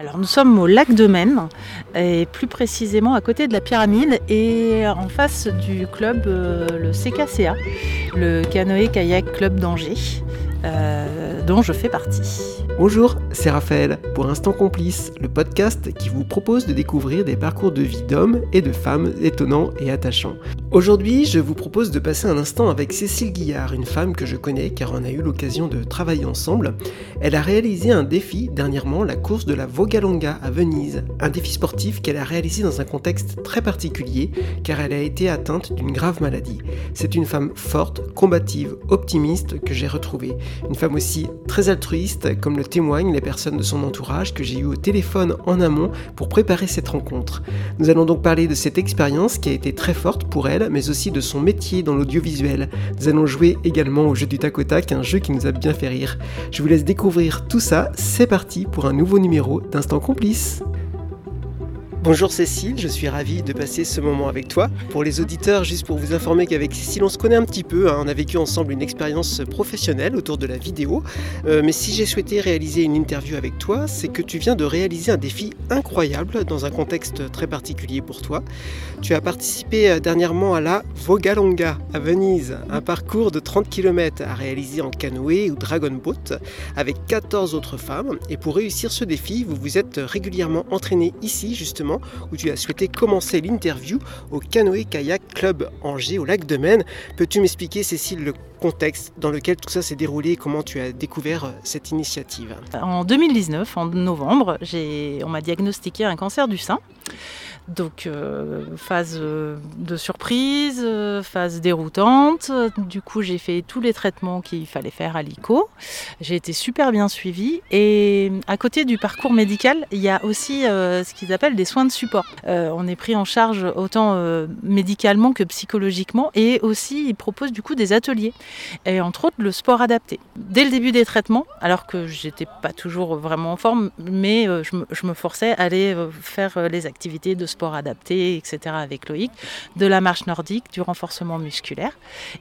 Alors nous sommes au lac de Maine, et plus précisément à côté de la pyramide et en face du club, euh, le CKCA, le Canoë Kayak Club d'Angers, euh, dont je fais partie. Bonjour, c'est Raphaël pour Instant Complice, le podcast qui vous propose de découvrir des parcours de vie d'hommes et de femmes étonnants et attachants. Aujourd'hui, je vous propose de passer un instant avec Cécile Guillard, une femme que je connais car on a eu l'occasion de travailler ensemble. Elle a réalisé un défi dernièrement, la course de la Vogalonga à Venise, un défi sportif qu'elle a réalisé dans un contexte très particulier car elle a été atteinte d'une grave maladie. C'est une femme forte, combative, optimiste que j'ai retrouvée. Une femme aussi très altruiste comme le témoignent les personnes de son entourage que j'ai eu au téléphone en amont pour préparer cette rencontre. Nous allons donc parler de cette expérience qui a été très forte pour elle, mais aussi de son métier dans l'audiovisuel. Nous allons jouer également au jeu du tac tac, un jeu qui nous a bien fait rire. Je vous laisse découvrir tout ça, c'est parti pour un nouveau numéro d'Instant Complice. Bonjour Cécile, je suis ravi de passer ce moment avec toi. Pour les auditeurs, juste pour vous informer qu'avec Cécile, on se connaît un petit peu. Hein. on a vécu ensemble une expérience professionnelle autour de la vidéo. Euh, mais si j'ai souhaité réaliser une interview avec toi, c'est que tu viens de réaliser un défi incroyable dans un contexte très particulier pour toi. Tu as participé euh, dernièrement à la Vogalonga à Venise, un parcours de 30 km à réaliser en canoë ou dragon boat avec 14 autres femmes. Et pour réussir ce défi, vous vous êtes régulièrement entraîné ici justement où tu as souhaité commencer l'interview au Canoë Kayak Club Angers au lac de Maine. Peux-tu m'expliquer, Cécile, le contexte dans lequel tout ça s'est déroulé et comment tu as découvert euh, cette initiative? En 2019, en novembre, on m'a diagnostiqué un cancer du sein. Donc euh, phase euh, de surprise, phase déroutante. Du coup j'ai fait tous les traitements qu'il fallait faire à l'ICO. J'ai été super bien suivie. Et à côté du parcours médical, il y a aussi ce qu'ils appellent des soins de support. on est pris en charge autant médicalement que psychologiquement. Et aussi ils proposent du coup des ateliers. Et entre autres le sport adapté. Dès le début des traitements, alors que j'étais pas toujours vraiment en forme, mais je me, je me forçais à aller faire les activités de sport adapté, etc. avec Loïc, de la marche nordique, du renforcement musculaire.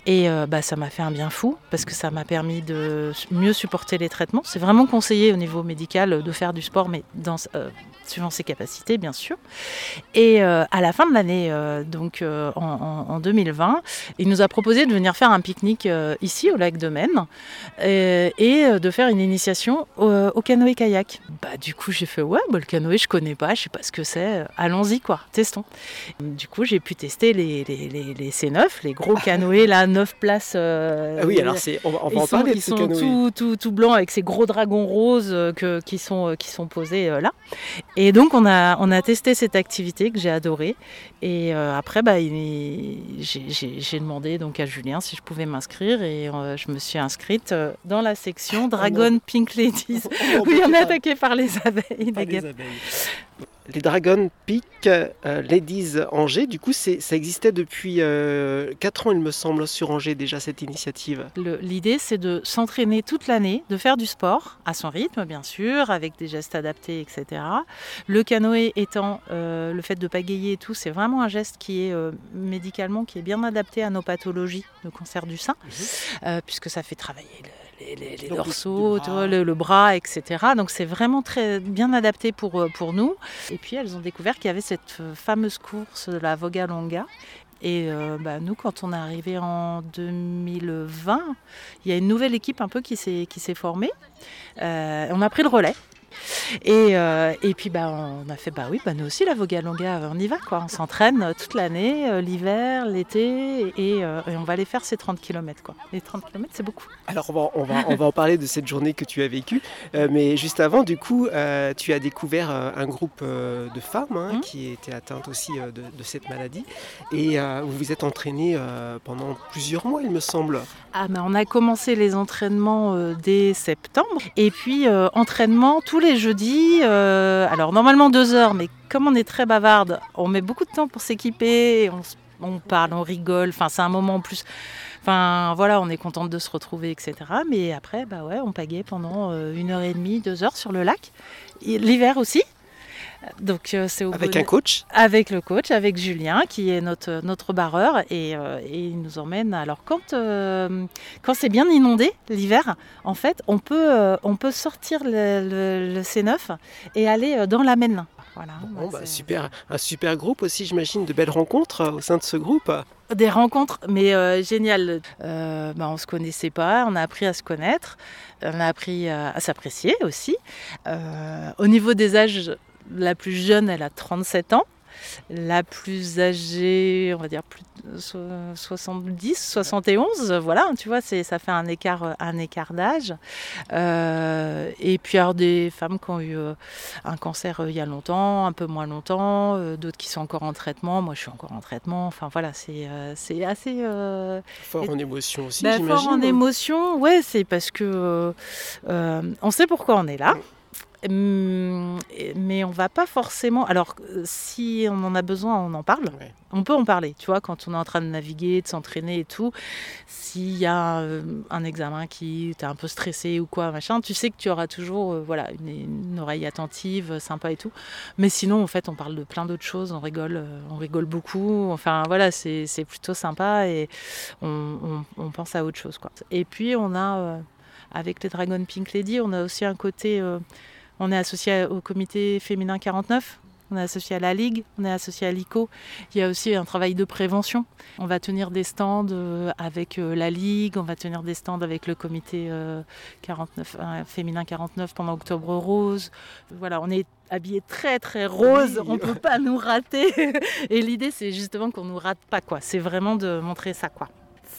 Et euh, bah, ça m'a fait un bien fou parce que ça m'a permis de mieux supporter les traitements. C'est vraiment conseillé au niveau médical de faire du sport, mais dans, euh, suivant ses capacités, bien sûr. Et euh, à la fin de l'année, donc en, 2020, il nous a proposé de venir faire un pique-nique ici au lac de Maine et, de faire une initiation au, canoë-kayak. Bah, du coup, j'ai fait ouais, bah, le canoë, je connais pas, je sais pas ce que c'est. Allons-y testons. Du coup, j'ai pu tester les, les, C9, les gros canoës, là, 9 places. Euh, ah oui, alors c'est, on va, on va en parler Ils sont tout, tout, tout blancs avec ces gros dragons roses euh, que, qui, sont, euh, qui sont posés là. Et donc, on a, on a testé cette activité que j'ai adorée. Et après, bah, j'ai demandé donc à Julien si je pouvais m'inscrire et je me suis inscrite dans la section Dragon Pink Ladies où il y en a attaqué par les abeilles. Par les abeilles les Dragon Peak euh, Ladies Angers, du coup, ça existait depuis 4 euh, ans, il me semble, sur Angers déjà, cette initiative. L'idée, c'est de s'entraîner toute l'année, de faire du sport, à son rythme, bien sûr, avec des gestes adaptés, etc. Le canoë étant euh, le fait de pagayer et tout, c'est vraiment un geste qui est médicalement, qui est bien adapté à nos pathologies de cancer du sein, mhm. puisque ça fait travailler le les, dorsaux, le, bras, etc. Donc c'est vraiment très bien adapté pour, euh, pour nous. Et puis elles ont découvert qu'il y avait cette euh, fameuse course de la Vogalonga. Et euh, bah, nous, quand on est arrivé en 2020, il y a une nouvelle équipe un peu qui s'est formée. on a pris le relais. Et, euh, et puis bah, on a fait, bah oui, bah, nous aussi la Vogalonga, on y va quoi. On s'entraîne euh, toute l'année, euh, l'hiver, l'été, et, on va aller faire ces 30 km. Quoi. Les 30 km, c'est beaucoup. Alors on va, on, va, on va en parler de cette journée que tu as vécue. mais juste avant, du coup, tu as découvert un groupe de femmes hein, mmh. qui étaient atteintes aussi de, de cette maladie. Et vous vous êtes entraînées pendant plusieurs mois, il me semble. Ah, mais on a commencé les entraînements dès septembre. Et puis, entraînement tous les euh, alors normalement deux heures, mais comme on est très bavarde, on met beaucoup de temps pour s'équiper, on, parle, on rigole, enfin c'est un moment en plus. Enfin voilà, on est contente de se retrouver, etc. Mais après, bah ouais, on pagaie pendant euh, une heure et demie, deux heures sur le lac. L'hiver aussi. Donc c'est au avec un coach Avec le coach, avec Julien qui est notre notre barreur et, et il nous emmène. Alors quand quand c'est bien inondé l'hiver, en fait, on peut on peut sortir le, le C9 et aller dans la Maine. Voilà, bon, bah, super, un super groupe aussi, j'imagine, de belles rencontres au sein de ce groupe. Des rencontres, mais euh, géniales. Euh, bah, on ne se connaissait pas, on a appris à se connaître, on a appris à, s'apprécier aussi. Euh, au niveau des âges, la plus jeune, elle a 37 ans. La plus âgée, on va dire plus de 70, 71, voilà, tu vois, c'est, ça fait un écart, un écart d'âge. Euh, et puis alors des femmes qui ont eu euh, un cancer euh, il y a longtemps, un peu moins longtemps, d'autres qui sont encore en traitement. Moi, je suis encore en traitement. Enfin voilà, c'est, c'est assez fort en émotion aussi. Bah, j'imagine. Fort en émotion, ouais, c'est parce que on sait pourquoi on est là. Hum, mais on va pas forcément. Alors, si on en a besoin, on en parle. On peut en parler, tu vois, quand on est en train de naviguer, de s'entraîner et tout. S'il y a euh, un examen qui t'es un peu stressé ou quoi, machin, tu sais que tu auras toujours euh, voilà, une, oreille attentive, sympa et tout. Mais sinon, en fait, on parle de plein d'autres choses, on rigole, euh, on rigole beaucoup. Enfin, voilà, c'est plutôt sympa et on, on, pense à autre chose, quoi. Et puis, on a, avec les Dragon Pink Lady, on a aussi un côté on est associé au comité féminin 49, on est associé à la Ligue, on est associé à l'ICO. Il y a aussi un travail de prévention. On va tenir des stands euh, avec euh, la Ligue, on va tenir des stands avec le comité 49, euh, féminin 49 pendant Octobre Rose. Voilà, on est habillé très très rose, on ne peut pas nous rater. Et l'idée c'est justement qu'on nous rate pas quoi. C'est vraiment de montrer ça quoi.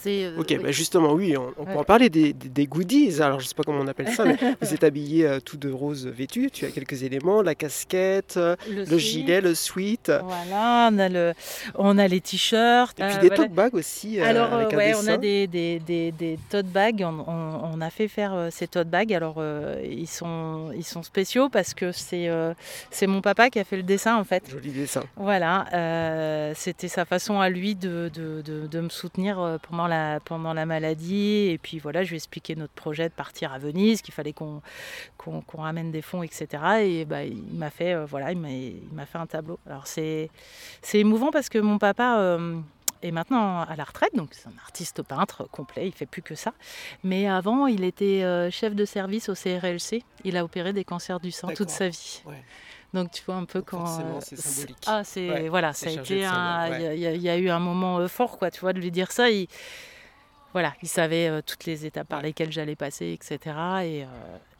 Euh, ok, bah, justement, oui, on, peut en parler des, goodies. Alors, je ne sais pas comment on appelle ça, mais vous êtes habillé euh, tout de rose vêtu. Tu as quelques éléments la casquette, euh, le, gilet, le sweat. Voilà, on a, le, on a les t-shirts. Et puis des tote bags aussi. Alors, avec ouais, on a des, des, des, tote bags. On, a fait faire ces tote bags. Alors, ils, sont, ils sont spéciaux parce que c'est c'est mon papa qui a fait le dessin, en fait. Joli dessin. Voilà, c'était sa façon à lui de, de, de, de me soutenir pendant la, pendant la maladie. Et puis voilà, je lui ai expliqué notre projet de partir à Venise, qu'il fallait qu'on qu'on ramène des fonds, etc. Et bah, il m'a fait, euh, voilà, il m'a fait un tableau. Alors c'est émouvant parce que mon papa euh, est maintenant à la retraite, donc c'est un artiste peintre complet, il fait plus que ça. Mais avant, il était euh, chef de service au CRLC. Il a opéré des cancers du sang toute sa vie. Donc tu vois un peu quand. c'est symbolique. Ah, c'est voilà, ça a été Il y, a eu un moment fort, quoi. Tu vois, de lui dire ça. Il, voilà, il savait euh, toutes les étapes par lesquelles j'allais passer, etc. Et,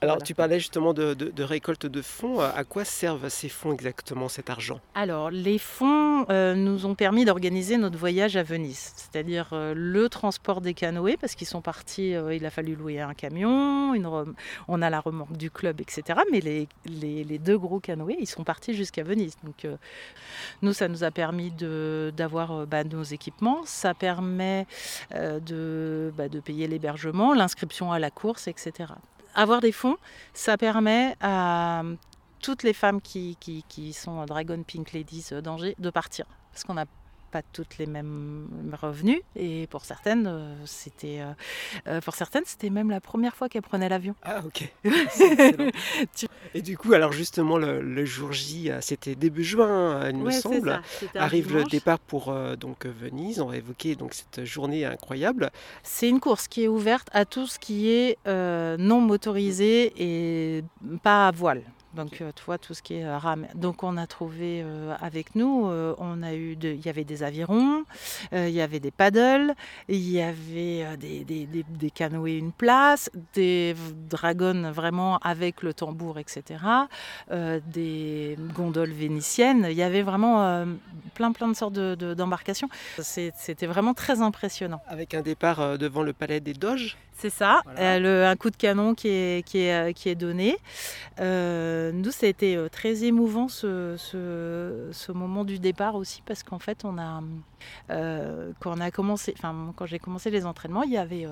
alors, tu parlais justement de, récolte de fonds. À quoi servent ces fonds exactement, cet argent? Alors, les fonds euh, nous ont permis d'organiser notre voyage à Venise, c'est-à-dire euh, le transport des canoës, parce qu'ils sont partis, euh, il a fallu louer un camion, on a la remorque du club, etc. Mais les, les, deux gros canoës, ils sont partis jusqu'à Venise. Donc, nous, ça nous a permis d'avoir bah, nos équipements, ça permet de, bah, de payer l'hébergement, l'inscription à la course, etc avoir des fonds, ça permet à toutes les femmes qui, sont Dragon Pink Ladies d'Angers de partir. Parce qu'on n'a pas toutes les mêmes revenus et pour certaines euh, c'était euh, euh, pour certaines c'était même la première fois qu'elles prenaient l'avion. Ah ok. et du coup alors justement le, jour J c'était début juin il me semble arrive le départ pour donc Venise on va évoquer donc cette journée incroyable. C'est une course qui est ouverte à tout ce qui est non motorisé et pas à voile. Donc, euh, tu vois, tout ce qui est euh, rame. Donc, on a trouvé euh, avec nous, on a eu, il y avait des avirons, il y avait des paddles, il y avait des, des, des, canoës une place, des dragons vraiment avec le tambour, etc., des gondoles vénitiennes. Il y avait vraiment plein, plein de sortes d'embarcations. C'était vraiment très impressionnant. Avec un départ devant le palais des Doges c'est ça, un coup de canon qui est, qui est, qui est donné. Euh, nous, ça a été euh, très émouvant ce, ce, moment du départ aussi, parce qu'en fait, on a, euh, quand, on a commencé, enfin, quand j'ai commencé les entraînements, il y avait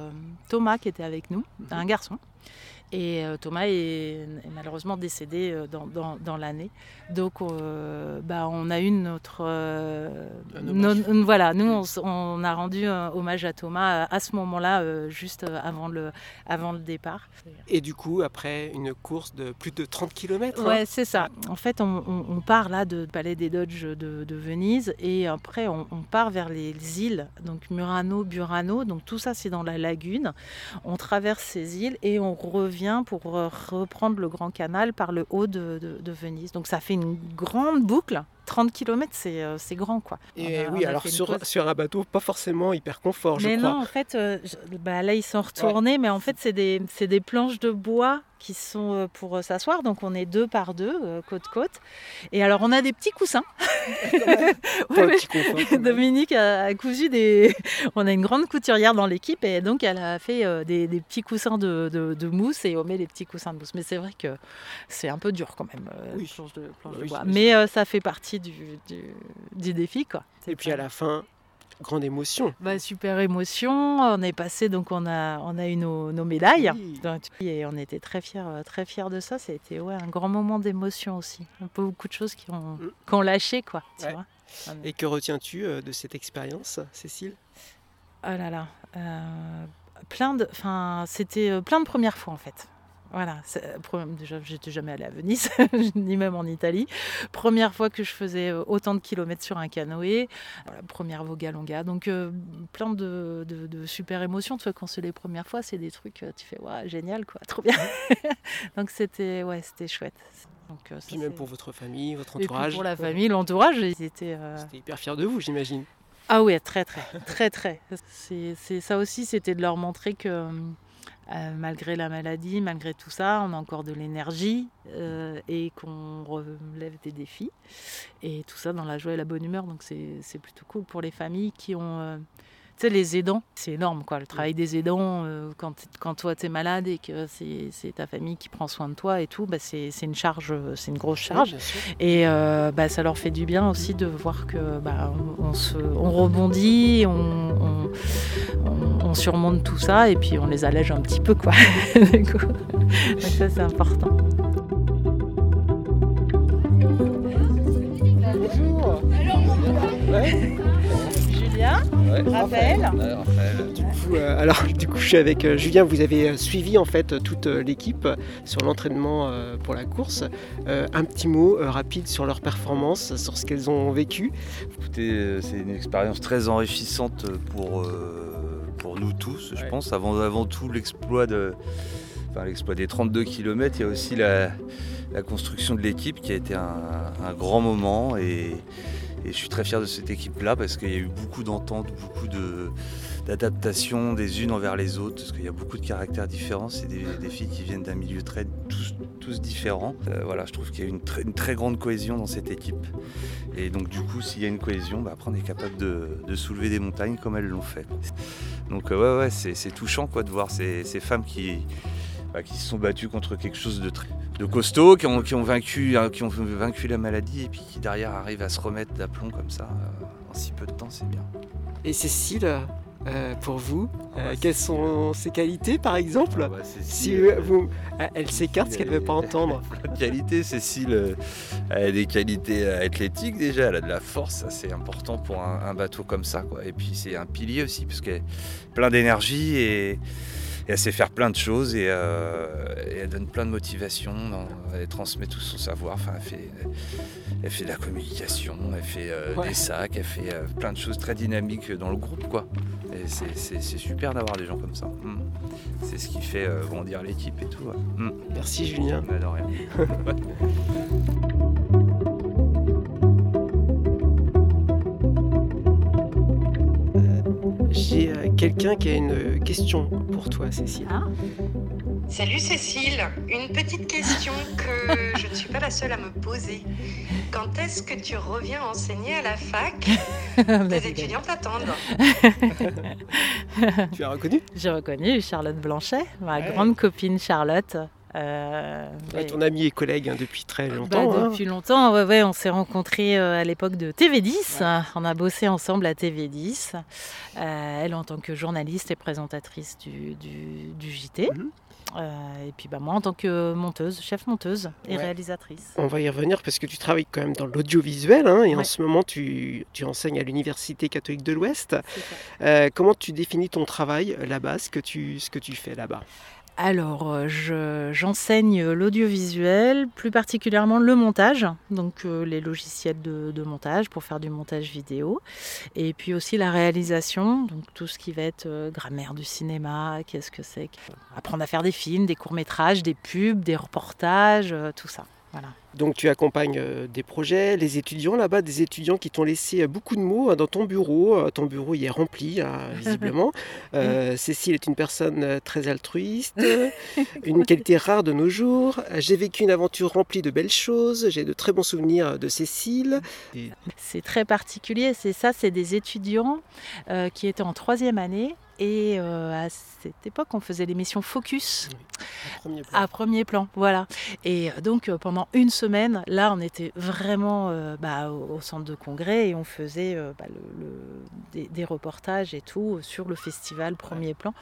Thomas qui était avec nous, un garçon. Et Thomas est, malheureusement décédé dans, dans, l'année. Donc, bah, on a eu notre. voilà, nous, on, a rendu hommage à Thomas à ce moment-là, juste avant le, avant le départ. Et du coup, après une course de plus de 30 km hein Ouais, c'est ça. En fait, on, part là de Palais des Dodges de, de Venise et après, on, part vers les îles, donc Murano, Burano. Donc, tout ça, c'est dans la lagune. On traverse ces îles et on revient pour reprendre le Grand Canal par le haut de, de Venise. Donc, ça fait une grande boucle 30 km, euh, c'est grand, quoi. Et oui, alors sur, sur, un bateau, pas forcément hyper confort, je mais non, en fait, euh, bah, là, ils sont retournés, mais en fait, c'est des, des, planches de bois qui sont euh, pour s'asseoir. Donc on est deux par deux, côte côte. Et alors on a des petits coussins. Dominique a, cousu des. On a une grande couturière dans l'équipe et donc elle a fait des, petits coussins de, de, mousse et on met des petits coussins de mousse. Mais c'est vrai que c'est un peu dur quand même, oui. de, planche de bois. Mais ça fait partie du, du, défi. Quoi. Et puis à la fin, grande émotion. Bah, super émotion. On est passé, donc on a, on a eu nos, nos médailles. et on était très fiers, très fiers de ça. C'était ouais, un grand moment d'émotion aussi. Un peu beaucoup de choses qui ont, mm. lâché. Quoi, tu vois et que retiens-tu euh, de cette expérience, Cécile? Ah là là. Euh, plein de, c'était euh, plein de premières fois en fait. Voilà, déjà, j'étais jamais allée à Venise, ni même en Italie. Première fois que je faisais euh, autant de kilomètres sur un canoë, première Voga Longa. Donc, euh, plein de, super émotions. Tu vois, quand c'est les premières fois, c'est des trucs, euh, tu fais, ouais, génial, quoi, trop bien. Donc, c'était ouais, c'était chouette. Donc, Puis même pour votre famille, votre entourage. pour la famille, l'entourage, ils étaient. hyper fiers de vous, j'imagine. Ah oui, très, très, très, très. C'est ça aussi, c'était de leur montrer que euh, malgré la maladie, malgré tout ça, on a encore de l'énergie euh, et qu'on relève des défis. Et tout ça dans la joie et la bonne humeur. Donc c'est plutôt cool pour les familles qui ont euh, tu sais, les aidants, c'est énorme, quoi. Le travail des aidants, quand, quand toi, tu es malade et que c'est ta famille qui prend soin de toi et tout, bah, c'est une charge, c'est une grosse charge. et bah, ça leur fait du bien aussi de voir que bah, on, se, on rebondit, on, on, surmonte tout ça et puis on les allège un petit peu, quoi. Donc ça, c'est important. Bonjour. Raphaël. Du coup, euh, alors, du coup, je suis avec euh, Julien. Vous avez euh, suivi en fait toute l'équipe sur l'entraînement pour la course. un petit mot rapide sur leur performance, sur ce qu'elles ont vécu. Écoutez, c'est une expérience très enrichissante pour, pour nous tous, je pense. Avant, avant tout, l'exploit de, enfin, l'exploit des 32 km, il y a aussi la, construction de l'équipe qui a été un, un grand moment et et je suis très fier de cette équipe-là parce qu'il y a eu beaucoup d'entente, beaucoup d'adaptation des unes envers les autres, parce qu'il y a beaucoup de caractères différents. C'est des, filles qui viennent d'un milieu très tous, différents. Euh, voilà, je trouve qu'il y a une, une, très grande cohésion dans cette équipe. Et donc du coup, s'il y a une cohésion, bah, après on est capable de, soulever des montagnes comme elles l'ont fait. Donc euh, ouais, ouais, c'est touchant quoi de voir ces, femmes qui bah, qui se sont battus contre quelque chose de, très, de costaud, qui ont, qui, ont vaincu, hein, qui ont vaincu la maladie et puis qui derrière arrivent à se remettre d'aplomb comme ça euh, en si peu de temps, c'est bien. Et Cécile, euh, pour vous, ah bah, euh, quelles sont ses qualités par exemple ah bah, Si vous, Elle s'écarte ce qu'elle ne veut pas entendre. qualité, Cécile, elle a des qualités athlétiques déjà, elle a de la force, ça c'est important pour un, un, bateau comme ça. Quoi. Et puis c'est un pilier aussi, parce qu'elle a plein d'énergie et et elle sait faire plein de choses et, euh, elle donne plein de motivation. elle transmet tout son savoir. Enfin, elle fait, elle fait de la communication, elle fait euh, des sacs, elle fait euh, plein de choses très dynamiques dans le groupe, quoi. Et c'est super d'avoir des gens comme ça. Hmm. C'est ce qui fait grandir l'équipe et tout. Hmm. Merci Julien. de rien. quelqu'un qui a une question pour toi, Cécile. Ah. Salut Cécile, une petite question que je ne suis pas la seule à me poser. Quand est-ce que tu reviens enseigner à la fac? Tes étudiants t'attendent. tu as reconnu? J'ai reconnu Charlotte Blanchet, ma grande copine Charlotte. Euh, ton ami et collègue hein, depuis très bah, longtemps. Hein. Depuis longtemps, ouais, ouais, on s'est rencontrés euh, à l'époque de TV10. On a bossé ensemble à TV10. Euh, elle en tant que journaliste et présentatrice du, du, JT. Mhm. et puis bah, moi en tant que monteuse, chef monteuse et réalisatrice. On va y revenir parce que tu travailles quand même dans l'audiovisuel hein, et en ce moment tu, tu enseignes à l'Université catholique de l'Ouest. comment tu définis ton travail là-bas, ce que tu, ce que tu fais là-bas? Alors, euh, j'enseigne l'audiovisuel, plus particulièrement le montage, donc euh, les logiciels de, montage pour faire du montage vidéo, et puis aussi la réalisation, donc tout ce qui va être euh, grammaire du cinéma, qu'est-ce que c'est, apprendre à faire des films, des courts-métrages, des pubs, des reportages, tout ça. Donc tu accompagnes euh, des projets, les étudiants là-bas, des étudiants qui t'ont laissé euh, beaucoup de mots hein, dans ton bureau. Euh, ton bureau y est rempli, hein, visiblement. Cécile est une personne très altruiste, une qualité rare de nos jours. J'ai vécu une aventure remplie de belles choses. J'ai de très bons souvenirs de Cécile. C'est très particulier. C'est ça, c'est des étudiants qui étaient en troisième année et euh, à cette époque, on faisait l'émission Focus à, premier plan. Voilà. Et euh, donc euh, pendant une semaine, là, on était vraiment bah, au, centre de congrès et on faisait bah, des, reportages et tout sur le festival premier plan.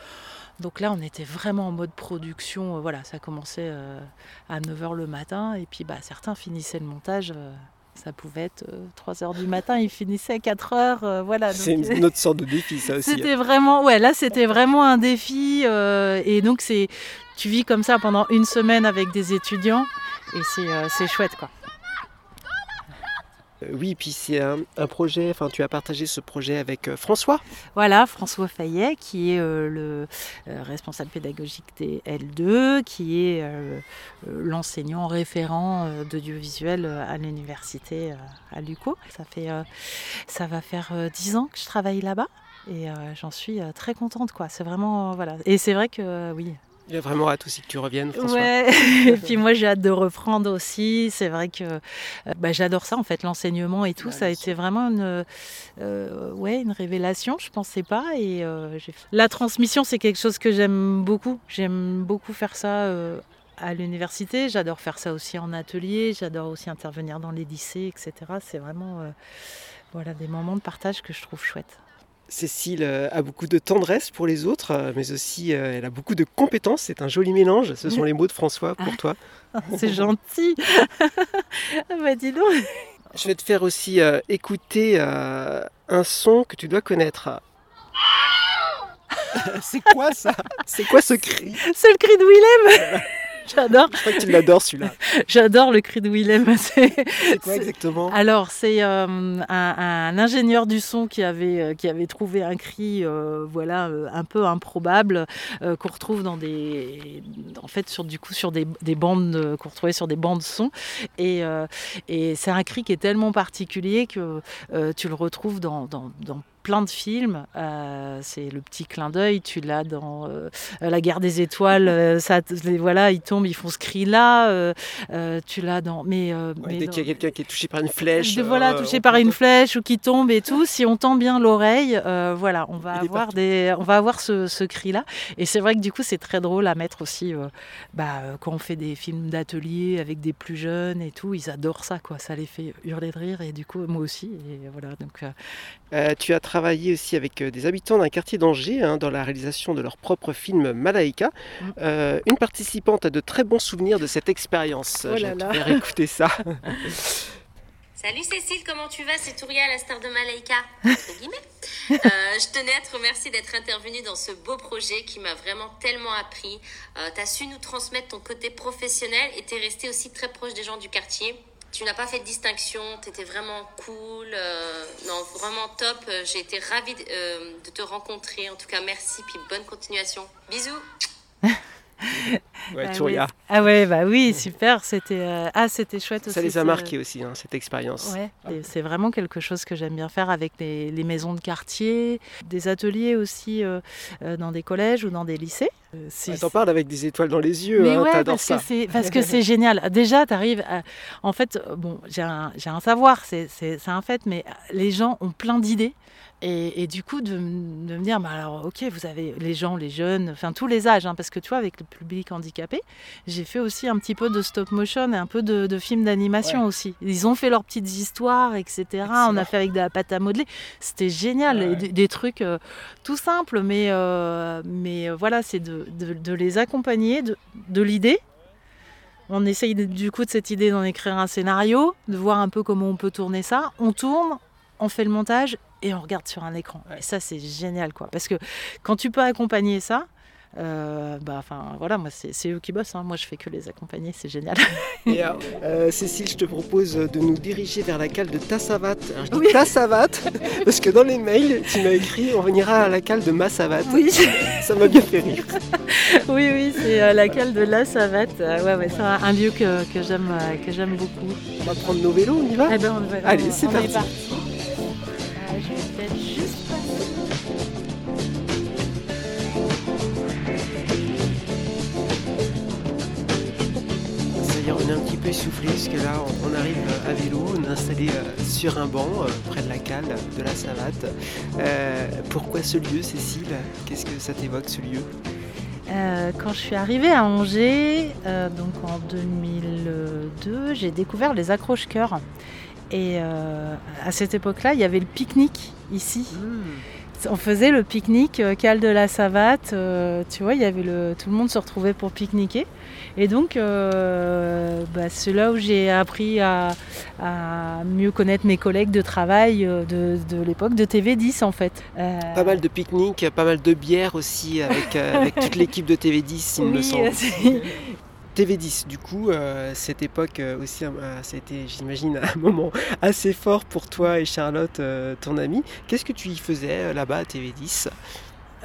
Donc là, on était vraiment en mode production. voilà, ça commençait à 9h le matin et puis bah, certains finissaient le montage ça pouvait être 3 euh, heures du matin, il finissait à 4 heures. Euh, voilà. C'est une euh, autre sorte de défi, ça aussi. C'était hein. vraiment, ouais, là c'était vraiment un défi. et donc c'est, tu vis comme ça pendant une semaine avec des étudiants et c'est chouette quoi. Euh, oui, puis c'est un, projet, enfin tu as partagé ce projet avec euh, François. Voilà, François Fayet, qui est euh, le responsable pédagogique des L2, qui est l'enseignant référent d'audiovisuel à l'université à Luco. Ça, fait, ça va faire dix ans que je travaille là-bas et j'en suis très contente. quoi. C'est vraiment, voilà. Et c'est vrai que oui, il y a vraiment hâte aussi que tu reviennes, François. Ouais. et puis moi, j'ai hâte de reprendre aussi. C'est vrai que euh, bah, j'adore ça, en fait, l'enseignement et tout. ça a été vraiment une, euh, ouais, une révélation. Je pensais pas. Et euh, la transmission, c'est quelque chose que j'aime beaucoup. J'aime beaucoup faire ça à l'université. J'adore faire ça aussi en atelier. J'adore aussi intervenir dans les lycées, etc. C'est vraiment voilà, des moments de partage que je trouve chouettes. Cécile euh, a beaucoup de tendresse pour les autres, euh, mais aussi euh, elle a beaucoup de compétences. C'est un joli mélange. Ce sont les mots de François pour toi. C'est gentil. Ah bah dis donc. Je vais te faire aussi écouter un son que tu dois connaître. C'est quoi ça? C'est quoi ce cri? C'est le cri de Willem J'adore. Je crois que tu l'adores celui-là. J'adore le cri de Willem. C'est quoi exactement? Alors, c'est euh, un, ingénieur du son qui avait, euh, qui avait trouvé un cri euh, voilà, un peu improbable qu'on retrouve dans des. En fait, sur, du coup, sur des, des bandes qu'on retrouvait sur des bandes son. Et, et c'est un cri qui est tellement particulier que tu le retrouves dans, dans, dans plein de films. Euh, c'est le petit clin d'œil. Tu l'as dans euh, La guerre des étoiles. Euh, ça, voilà, ils tombent, ils font ce cri-là. tu l'as dans. Mais, dès qu'il y a quelqu'un qui est touché par une flèche. voilà, touché par une flèche ou qui tombe et tout. Si on tend bien l'oreille, voilà, on va avoir des, on va avoir ce, cri-là. Et c'est vrai que du coup, c'est très drôle à mettre aussi. bah, quand on fait des films d'atelier avec des plus jeunes et tout, ils adorent ça, quoi. Ça les fait hurler de rire et du coup, moi aussi. Et voilà, donc. tu as travaillé aussi avec euh, des habitants d'un quartier d'Angers hein, dans la réalisation de leur propre film Malaika. Mm. Euh, une participante a de très bons souvenirs de cette expérience. Oh Je vais faire écouter ça. Salut Cécile, comment tu vas? C'est Touria, la star de Malaika. euh, je tenais à te remercier d'être intervenue dans ce beau projet qui m'a vraiment tellement appris. Euh, tu as su nous transmettre ton côté professionnel et tu es resté aussi très proche des gens du quartier tu n'as pas fait de distinction, tu étais vraiment cool, euh, non, vraiment top. Euh, j'ai été ravie euh, de, te rencontrer. En tout cas, merci, puis bonne continuation. Bisous. ouais, ah, ah ouais, bah oui, super. C'était ah, c'était chouette aussi. Ça les a marqués aussi, hein, cette expérience. Ouais, c'est vraiment quelque chose que j'aime bien faire avec les, les, maisons de quartier, des ateliers aussi dans des collèges ou dans des lycées. Euh, T'en parles avec des étoiles dans les yeux, Mais hein, ouais, parce ça. Que parce que c'est génial. Déjà, tu arrives En fait, bon, j'ai un, un, savoir, c'est un fait, mais les gens ont plein d'idées. Et, du coup, de, me dire, bah alors, ok, vous avez les gens, les jeunes, enfin tous les âges, hein, parce que tu vois, avec le public handicapé, j'ai fait aussi un petit peu de stop motion et un peu de, films d'animation aussi. Ils ont fait leurs petites histoires, etc. On a fait avec de la pâte à modeler. C'était génial. des, trucs euh, tout simples, mais, euh, mais euh, voilà, c'est de de, les accompagner de, l'idée. On essaye du coup de cette idée d'en écrire un scénario, de voir un peu comment on peut tourner ça. On tourne, on fait le montage et on regarde sur un écran. Et ça, c'est génial, quoi. Parce que quand tu peux accompagner ça, euh, bah, enfin, voilà, moi, c'est eux qui bossent. Hein. Moi, je fais que les accompagner, c'est génial. Et euh, Cécile, je te propose de nous diriger vers la cale de Tassavat. je dis Tassavat parce que dans les mails, tu m'as écrit on venira à la cale de Massavat. Oui. Ça m'a bien fait rire. oui, oui, c'est euh, la cale de la Savat. ouais, ouais, c'est un, lieu que, que j'aime beaucoup. On va prendre nos vélos, on y va? Eh ben, Allez, c'est parti. Que là on arrive à vélo, on est installé euh, sur un banc euh, près de la cale de la savate. Euh, pourquoi ce lieu Cécile? Qu'est-ce que ça t'évoque ce lieu? Quand je suis arrivée à Angers, donc en 2002, j'ai découvert les accroche-coeurs. Et à cette époque-là, il y avait le pique-nique ici. Mmh. On faisait le pique-nique cale de la Savate. tu vois, il y avait le, tout le monde se retrouvait pour pique-niquer. Et donc, euh, bah, c'est là où j'ai appris à, mieux connaître mes collègues de travail euh, de, l'époque de TV10 en fait. Euh, pas mal de pique-niques, pas mal de bières aussi avec, toute l'équipe de TV10, il me semble. TV10, du coup, cette époque aussi, ça a été, j'imagine, un moment assez fort pour toi et Charlotte, ton amie. Qu'est-ce que tu y faisais là-bas à TV10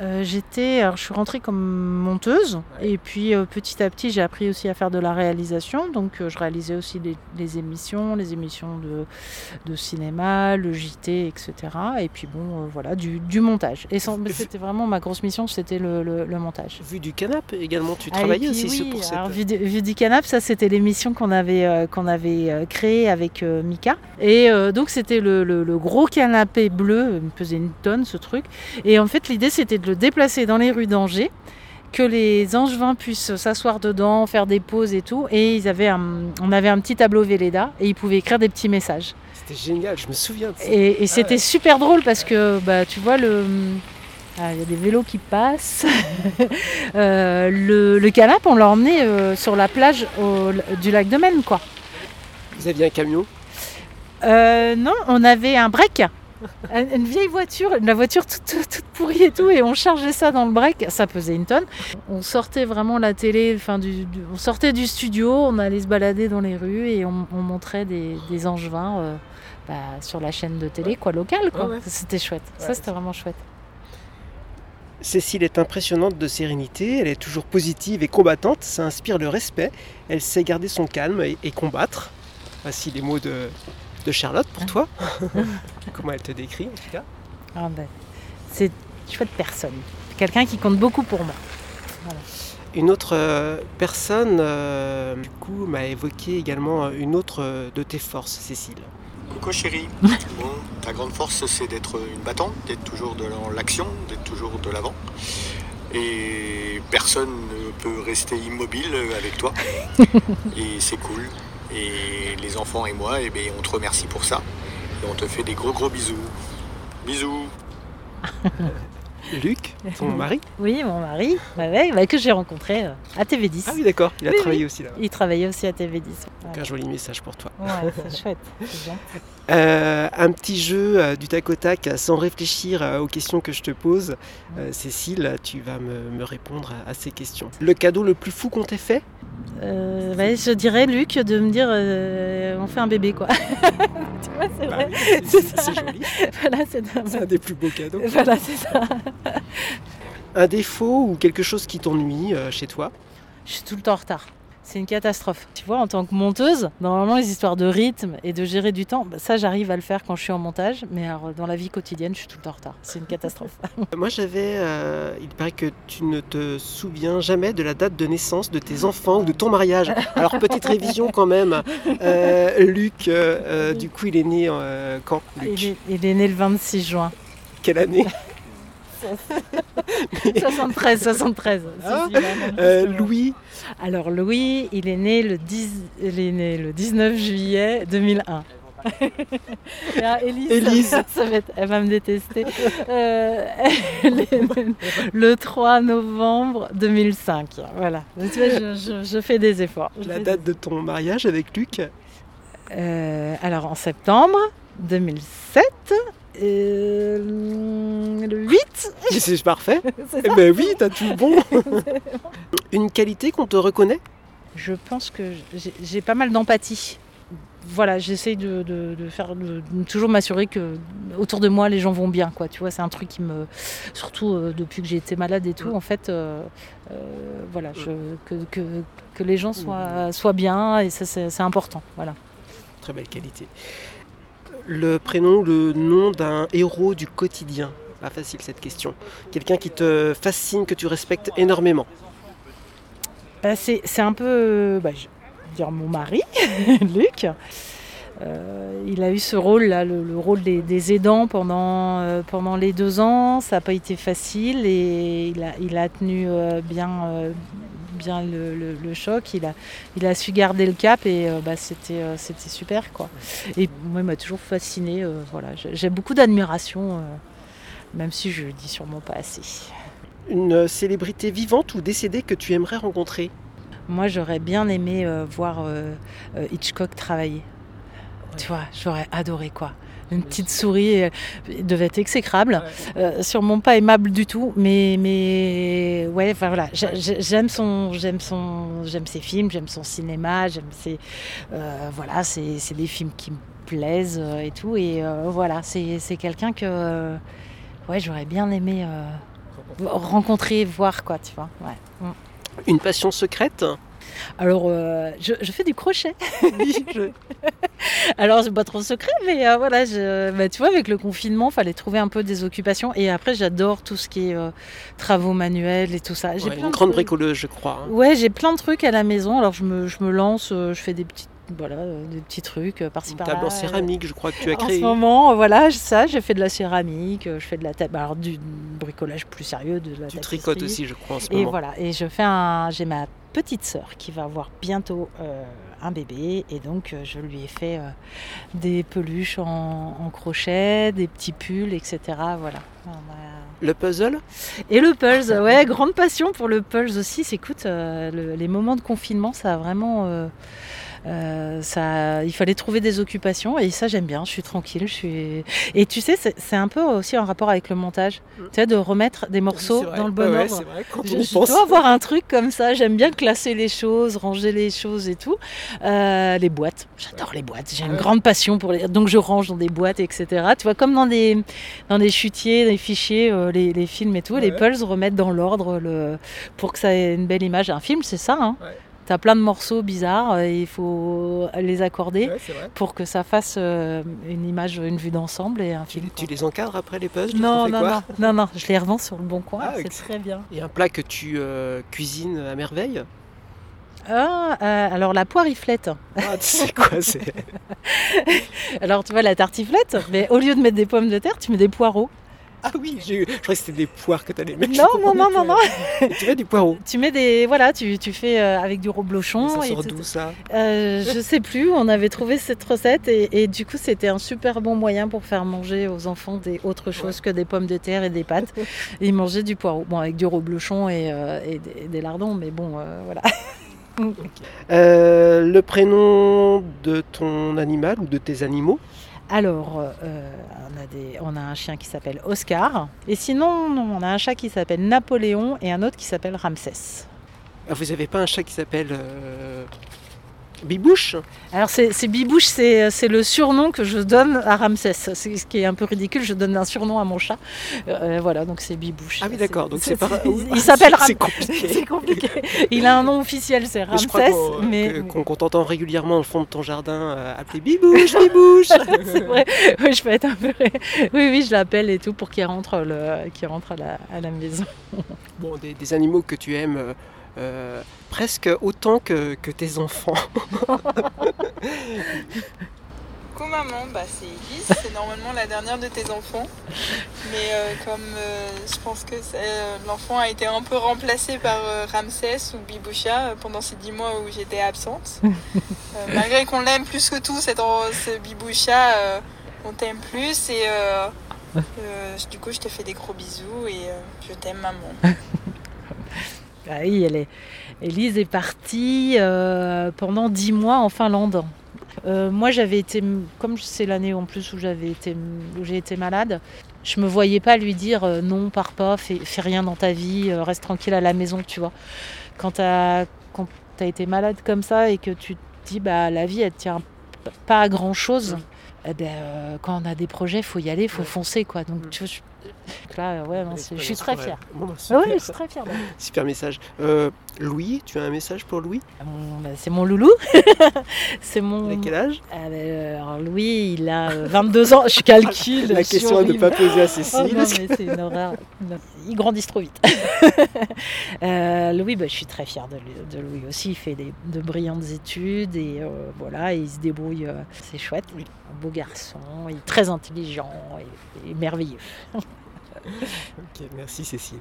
euh, j'étais, alors je suis rentrée comme monteuse et puis euh, petit à petit j'ai appris aussi à faire de la réalisation. Donc euh, je réalisais aussi des, émissions, les émissions de, de, cinéma, le JT, etc. Et puis bon, voilà, du, montage. Et c'était vraiment ma grosse mission, c'était le, le, montage. Vu du canap également, tu ah, travaillais aussi oui, pour alors, vu, du canap, ça c'était l'émission qu'on avait, qu'on avait créée avec Mika. Et donc c'était le, gros canapé bleu, il pesait une tonne ce truc. Et en fait l'idée c'était de le déplacer dans les rues d'Angers, que les angevins puissent s'asseoir dedans, faire des pauses et tout. Et ils avaient on avait un petit tableau Véleda et ils pouvaient écrire des petits messages. C'était génial, je me souviens de ça. Et, c'était ah super drôle parce que bah, tu vois, le. Ah, il y a des vélos qui passent. Euh, le, le, canap, on l'a emmené euh, sur la plage du lac de Maine, quoi. Vous aviez un camion? Euh, Non, on avait un break une vieille voiture, la voiture toute, pourrie et tout, et on chargeait ça dans le break, ça pesait une tonne. On sortait vraiment la télé, enfin du, on sortait du studio, on allait se balader dans les rues et on, montrait des, des angevins euh, bah, sur la chaîne de télé, quoi, locale, quoi. C'était chouette. ça, c'était vraiment chouette. Cécile est impressionnante de sérénité, elle est toujours positive et combattante, ça inspire le respect, elle sait garder son calme et, et combattre. Voici les mots de, de Charlotte pour toi. Comment elle te décrit en tout cas ah ben, C'est une chouette personne. Quelqu'un qui compte beaucoup pour moi. Une autre euh, personne, euh, du coup, m'a évoqué également euh, une autre de tes forces, Cécile. Coucou chérie. bon, ta grande force, c'est d'être une battante, d'être toujours dans l'action, d'être toujours de l'avant. Et personne ne peut rester immobile avec toi. Et c'est cool. Et les enfants et moi, eh bien, on te remercie pour ça. Et on te fait des gros gros bisous. Bisous. Luc, ton mari? Oui, mon mari, bah que j'ai rencontré euh, à TV10. Ah oui, d'accord, il a travaillé aussi là. Il travaillait aussi à TV10. Un joli message pour toi. Ouais, c'est chouette, euh, un petit jeu euh, du tac au tac, sans réfléchir aux questions que je te pose. Cécile, tu vas me, répondre à, ces questions. Le cadeau le plus fou qu'on t'ait fait? Bah, Je dirais, Luc, de me dire on fait un bébé, quoi. tu vois, c'est bah vrai. c'est joli. Voilà, c'est un des plus beaux cadeaux. Voilà, c'est ça. Un défaut ou quelque chose qui t'ennuie euh, chez toi? Je suis tout le temps en retard. C'est une catastrophe. Tu vois, en tant que monteuse, normalement, les histoires de rythme et de gérer du temps, bah, ça, j'arrive à le faire quand je suis en montage. Mais dans la vie quotidienne, je suis tout le temps en retard. C'est une catastrophe. Moi, j'avais. Euh, il paraît que tu ne te souviens jamais de la date de naissance de tes enfants ou de ton mariage. Alors, petite révision quand même. Euh, Luc, du coup, il est né quand il, il est né le 26 juin. Quelle année? 73, 73. Ah, euh, Louis Alors Louis, il est né le, 10, il est né le 19 juillet 2001. Élise, elle va me détester. Euh, le 3 novembre 2005. Voilà. je, fais des efforts. La date de ton mariage avec Luc euh, Alors en septembre 2007. Euh, le 8 C'est parfait. Eh ben oui, t'as tout bon. Une qualité qu'on te reconnaît? Je pense que j'ai pas mal d'empathie voilà, j'essaye de, faire, toujours m'assurer que autour de moi les gens vont bien, quoi. Tu vois, c'est un truc qui me, surtout euh, depuis que j'ai été malade et tout, en fait, euh, euh, voilà, que, les gens soient, soient bien et ça c'est important, voilà. Très belle qualité. Le prénom, le nom d'un héros du quotidien. Pas facile cette question. Quelqu'un qui te fascine, que tu respectes énormément. Bah, c'est un peu, bah, dire mon mari, Luc. Euh, il a eu ce rôle-là, le, rôle des, aidants pendant, euh, les deux ans. Ça n'a pas été facile et il a, tenu euh, bien, bien le, choc. Il a, il a su garder le cap et bah, c'était, c'était super. Quoi. Et moi, il m'a toujours fasciné. voilà. J'ai beaucoup d'admiration, même si je ne dis sûrement pas assez. Une célébrité vivante ou décédée que tu aimerais rencontrer? Moi, j'aurais bien aimé euh, voir euh, euh, Hitchcock travailler. Tu vois, j'aurais adoré quoi. Une petite souris devait être exécrable, sûrement pas aimable du tout, mais mais ouais, enfin voilà, j'aime son, j'aime son, j'aime ses films, j'aime son cinéma, j'aime ses, voilà, c'est des films qui me plaisent et tout, et voilà, c'est quelqu'un que ouais, j'aurais bien aimé rencontrer, voir quoi, tu vois. Ouais. Mm. Une passion secrète? Alors, euh, je, fais du crochet. Alors, c'est pas trop secret, mais euh, voilà, bah, tu vois, avec le confinement, il fallait trouver un peu des occupations. Et après, j'adore tout ce qui est euh, travaux manuels et tout ça. J'ai une grande bricoleuse, je crois. Hein. Ouais, j'ai plein de trucs à la maison. Alors, je me, je me lance, je fais des petites voilà, des petits trucs par-ci par-là. Table en céramique, je crois que tu as créé. En ce moment, voilà, ça, j'ai fait de la céramique, je fais de la table, alors du bricolage plus sérieux, de la Tu tricotes aussi, je crois, en ce et moment. Et voilà, et je fais un, j'ai ma petite sœur qui va avoir bientôt euh, un bébé et donc euh, je lui ai fait euh, des peluches en, crochet, des petits pulls, etc. Voilà. Le puzzle? Et le puzzle, ouais, grande passion pour le puzzle aussi. Écoute, les moments de confinement, ça a vraiment euh, ça, il fallait trouver des occupations et ça j'aime bien, je suis tranquille. Je suis... Et tu sais, c'est un peu aussi en rapport avec le montage, mm. tu sais, de remettre des morceaux dans le bon ordre. Vrai, quand je, je dois avoir un truc comme ça, j'aime bien classer les choses, ranger les choses et tout. Euh, les boîtes, j'adore les boîtes, j'ai une grande passion pour les... Donc je range dans des boîtes, etc. Tu vois, comme dans des, dans des chutiers, des fichiers, euh, les, les, films et tout, les pulls remettent dans l'ordre le... pour que ça ait une belle image. Un film, c'est ça. Hein tu as plein de morceaux bizarres et il faut les accorder pour que ça fasse euh, une image, une vue d'ensemble et un film. Tu, les encadres après les puzzles non, non, non, non, non, je les revends sur le bon coin, ah, c'est très bien. Et un plat que tu euh, cuisines à merveille ah, euh, alors la poiriflette. Ah, tu sais quoi c'est Alors tu vois la tartiflette, mais au lieu de mettre des pommes de terre, tu mets des poireaux. Ah oui, je crois que c'était des poires que tu allais mettre. Non, non, non, non, non. tu mets du poireau. Tu mets des. Voilà, tu, tu fais euh, avec du reblochon. Ça sort d'où ça euh, Je sais plus, on avait trouvé cette recette et, du coup, c'était un super bon moyen pour faire manger aux enfants des autres choses que des pommes de terre et des pâtes. ils mangeaient du poireau. Bon, avec du reblochon et, euh, et des, lardons, mais bon, voilà. le prénom de ton animal ou de tes animaux? Alors, euh, on, a un chien qui s'appelle Oscar. Et sinon, on a un chat qui s'appelle Napoléon et un autre qui s'appelle Ramsès. Ah, vous n'avez pas un chat qui s'appelle euh, Bibouche Alors c'est Bibouche, c'est le surnom que je donne à Ramsès. C'est ce qui est un peu ridicule, je donne un surnom à mon chat. Euh, voilà, donc c'est Bibouche. Ah oui d'accord, donc c'est pas... Il s'appelle Ramsès. C'est compliqué. Il a un nom officiel, c'est Ramsès. Mais qu'on t'entend régulièrement au fond de ton jardin euh, appeler Bibouche, Bibouche C'est vrai, oui je peux être un peu... Oui, oui, je l'appelle et tout pour qu'il rentre, le... rentre à, la... à la maison. Bon, des, des animaux que tu aimes... Euh, euh, presque autant que, tes enfants. coucou maman, bah, c'est Elise, c'est normalement la dernière de tes enfants. Mais euh, comme euh, je pense que euh, l'enfant a été un peu remplacé par Ramsès ou Biboucha pendant ces dix mois où j'étais absente. malgré qu'on l'aime plus que tout, cet, ce Biboucha, on t'aime plus et du coup je te fais des gros bisous et je t'aime maman. ah oui, elle est... Elise est partie pendant dix mois en Finlande. Euh, moi, j'avais été, comme c'est l'année en plus où j'avais été, où j'ai été malade, je me voyais pas lui dire euh, non, pars pas, fais, rien dans ta vie, euh, reste tranquille à la maison, tu vois. Quand tu as, quand as été malade comme ça et que tu te dis bah la vie elle tient pas à grand chose, eh ben, quand on a des projets, il faut y aller, il faut foncer quoi. Donc tu vois, là, ouais, je suis très fière. Bah, oui, je suis très fière. Super message. Louis, tu as un message pour Louis? Ah, bah, C'est mon loulou. c'est mon. À quel âge? Ah, bah, alors, Louis, il a 22 ans. Je calcule. La question à ne pas poser à Cécile. Oh, non, mais c'est une horreur. Ils grandissent trop vite. euh, Louis, bah, je suis très fière de, de, Louis aussi. Il fait des, de brillantes études et euh, voilà, il se débrouille. Euh, c'est chouette. Un beau garçon, il est très intelligent et, et merveilleux. Ok, merci Cécile.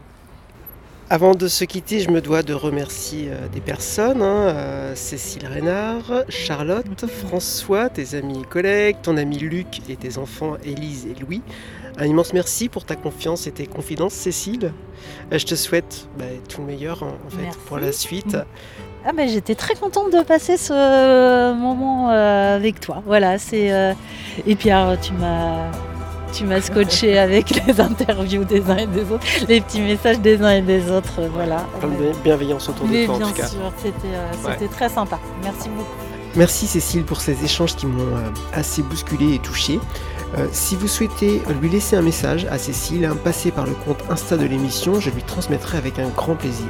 Avant de se quitter, je me dois de remercier euh, des personnes, hein, euh, Cécile Reynard, Charlotte, François, tes amis et collègues, ton ami Luc et tes enfants Élise et Louis. Un immense merci pour ta confiance et tes confidences, Cécile. Euh, je te souhaite bah, tout le meilleur en fait, pour la suite. Ah ben, J'étais très contente de passer ce moment avec toi. Voilà, c'est et Pierre, tu m'as tu m'as scotché avec les interviews des uns et des autres, les petits messages des uns et des autres, voilà. bienveillance autour de toi bien en tout cas. sûr, c'était euh, très sympa. Merci beaucoup. Merci Cécile pour ces échanges qui m'ont euh, assez bousculé et touché. Euh, si vous souhaitez lui laisser un message à Cécile, hein, passez par le compte Insta de l'émission, je lui transmettrai avec un grand plaisir.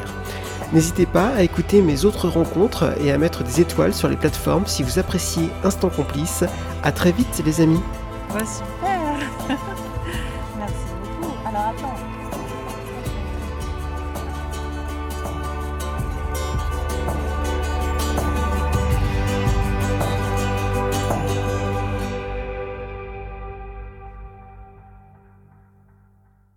N'hésitez pas à écouter mes autres rencontres et à mettre des étoiles sur les plateformes si vous appréciez Instant Complice. A très vite les amis. Merci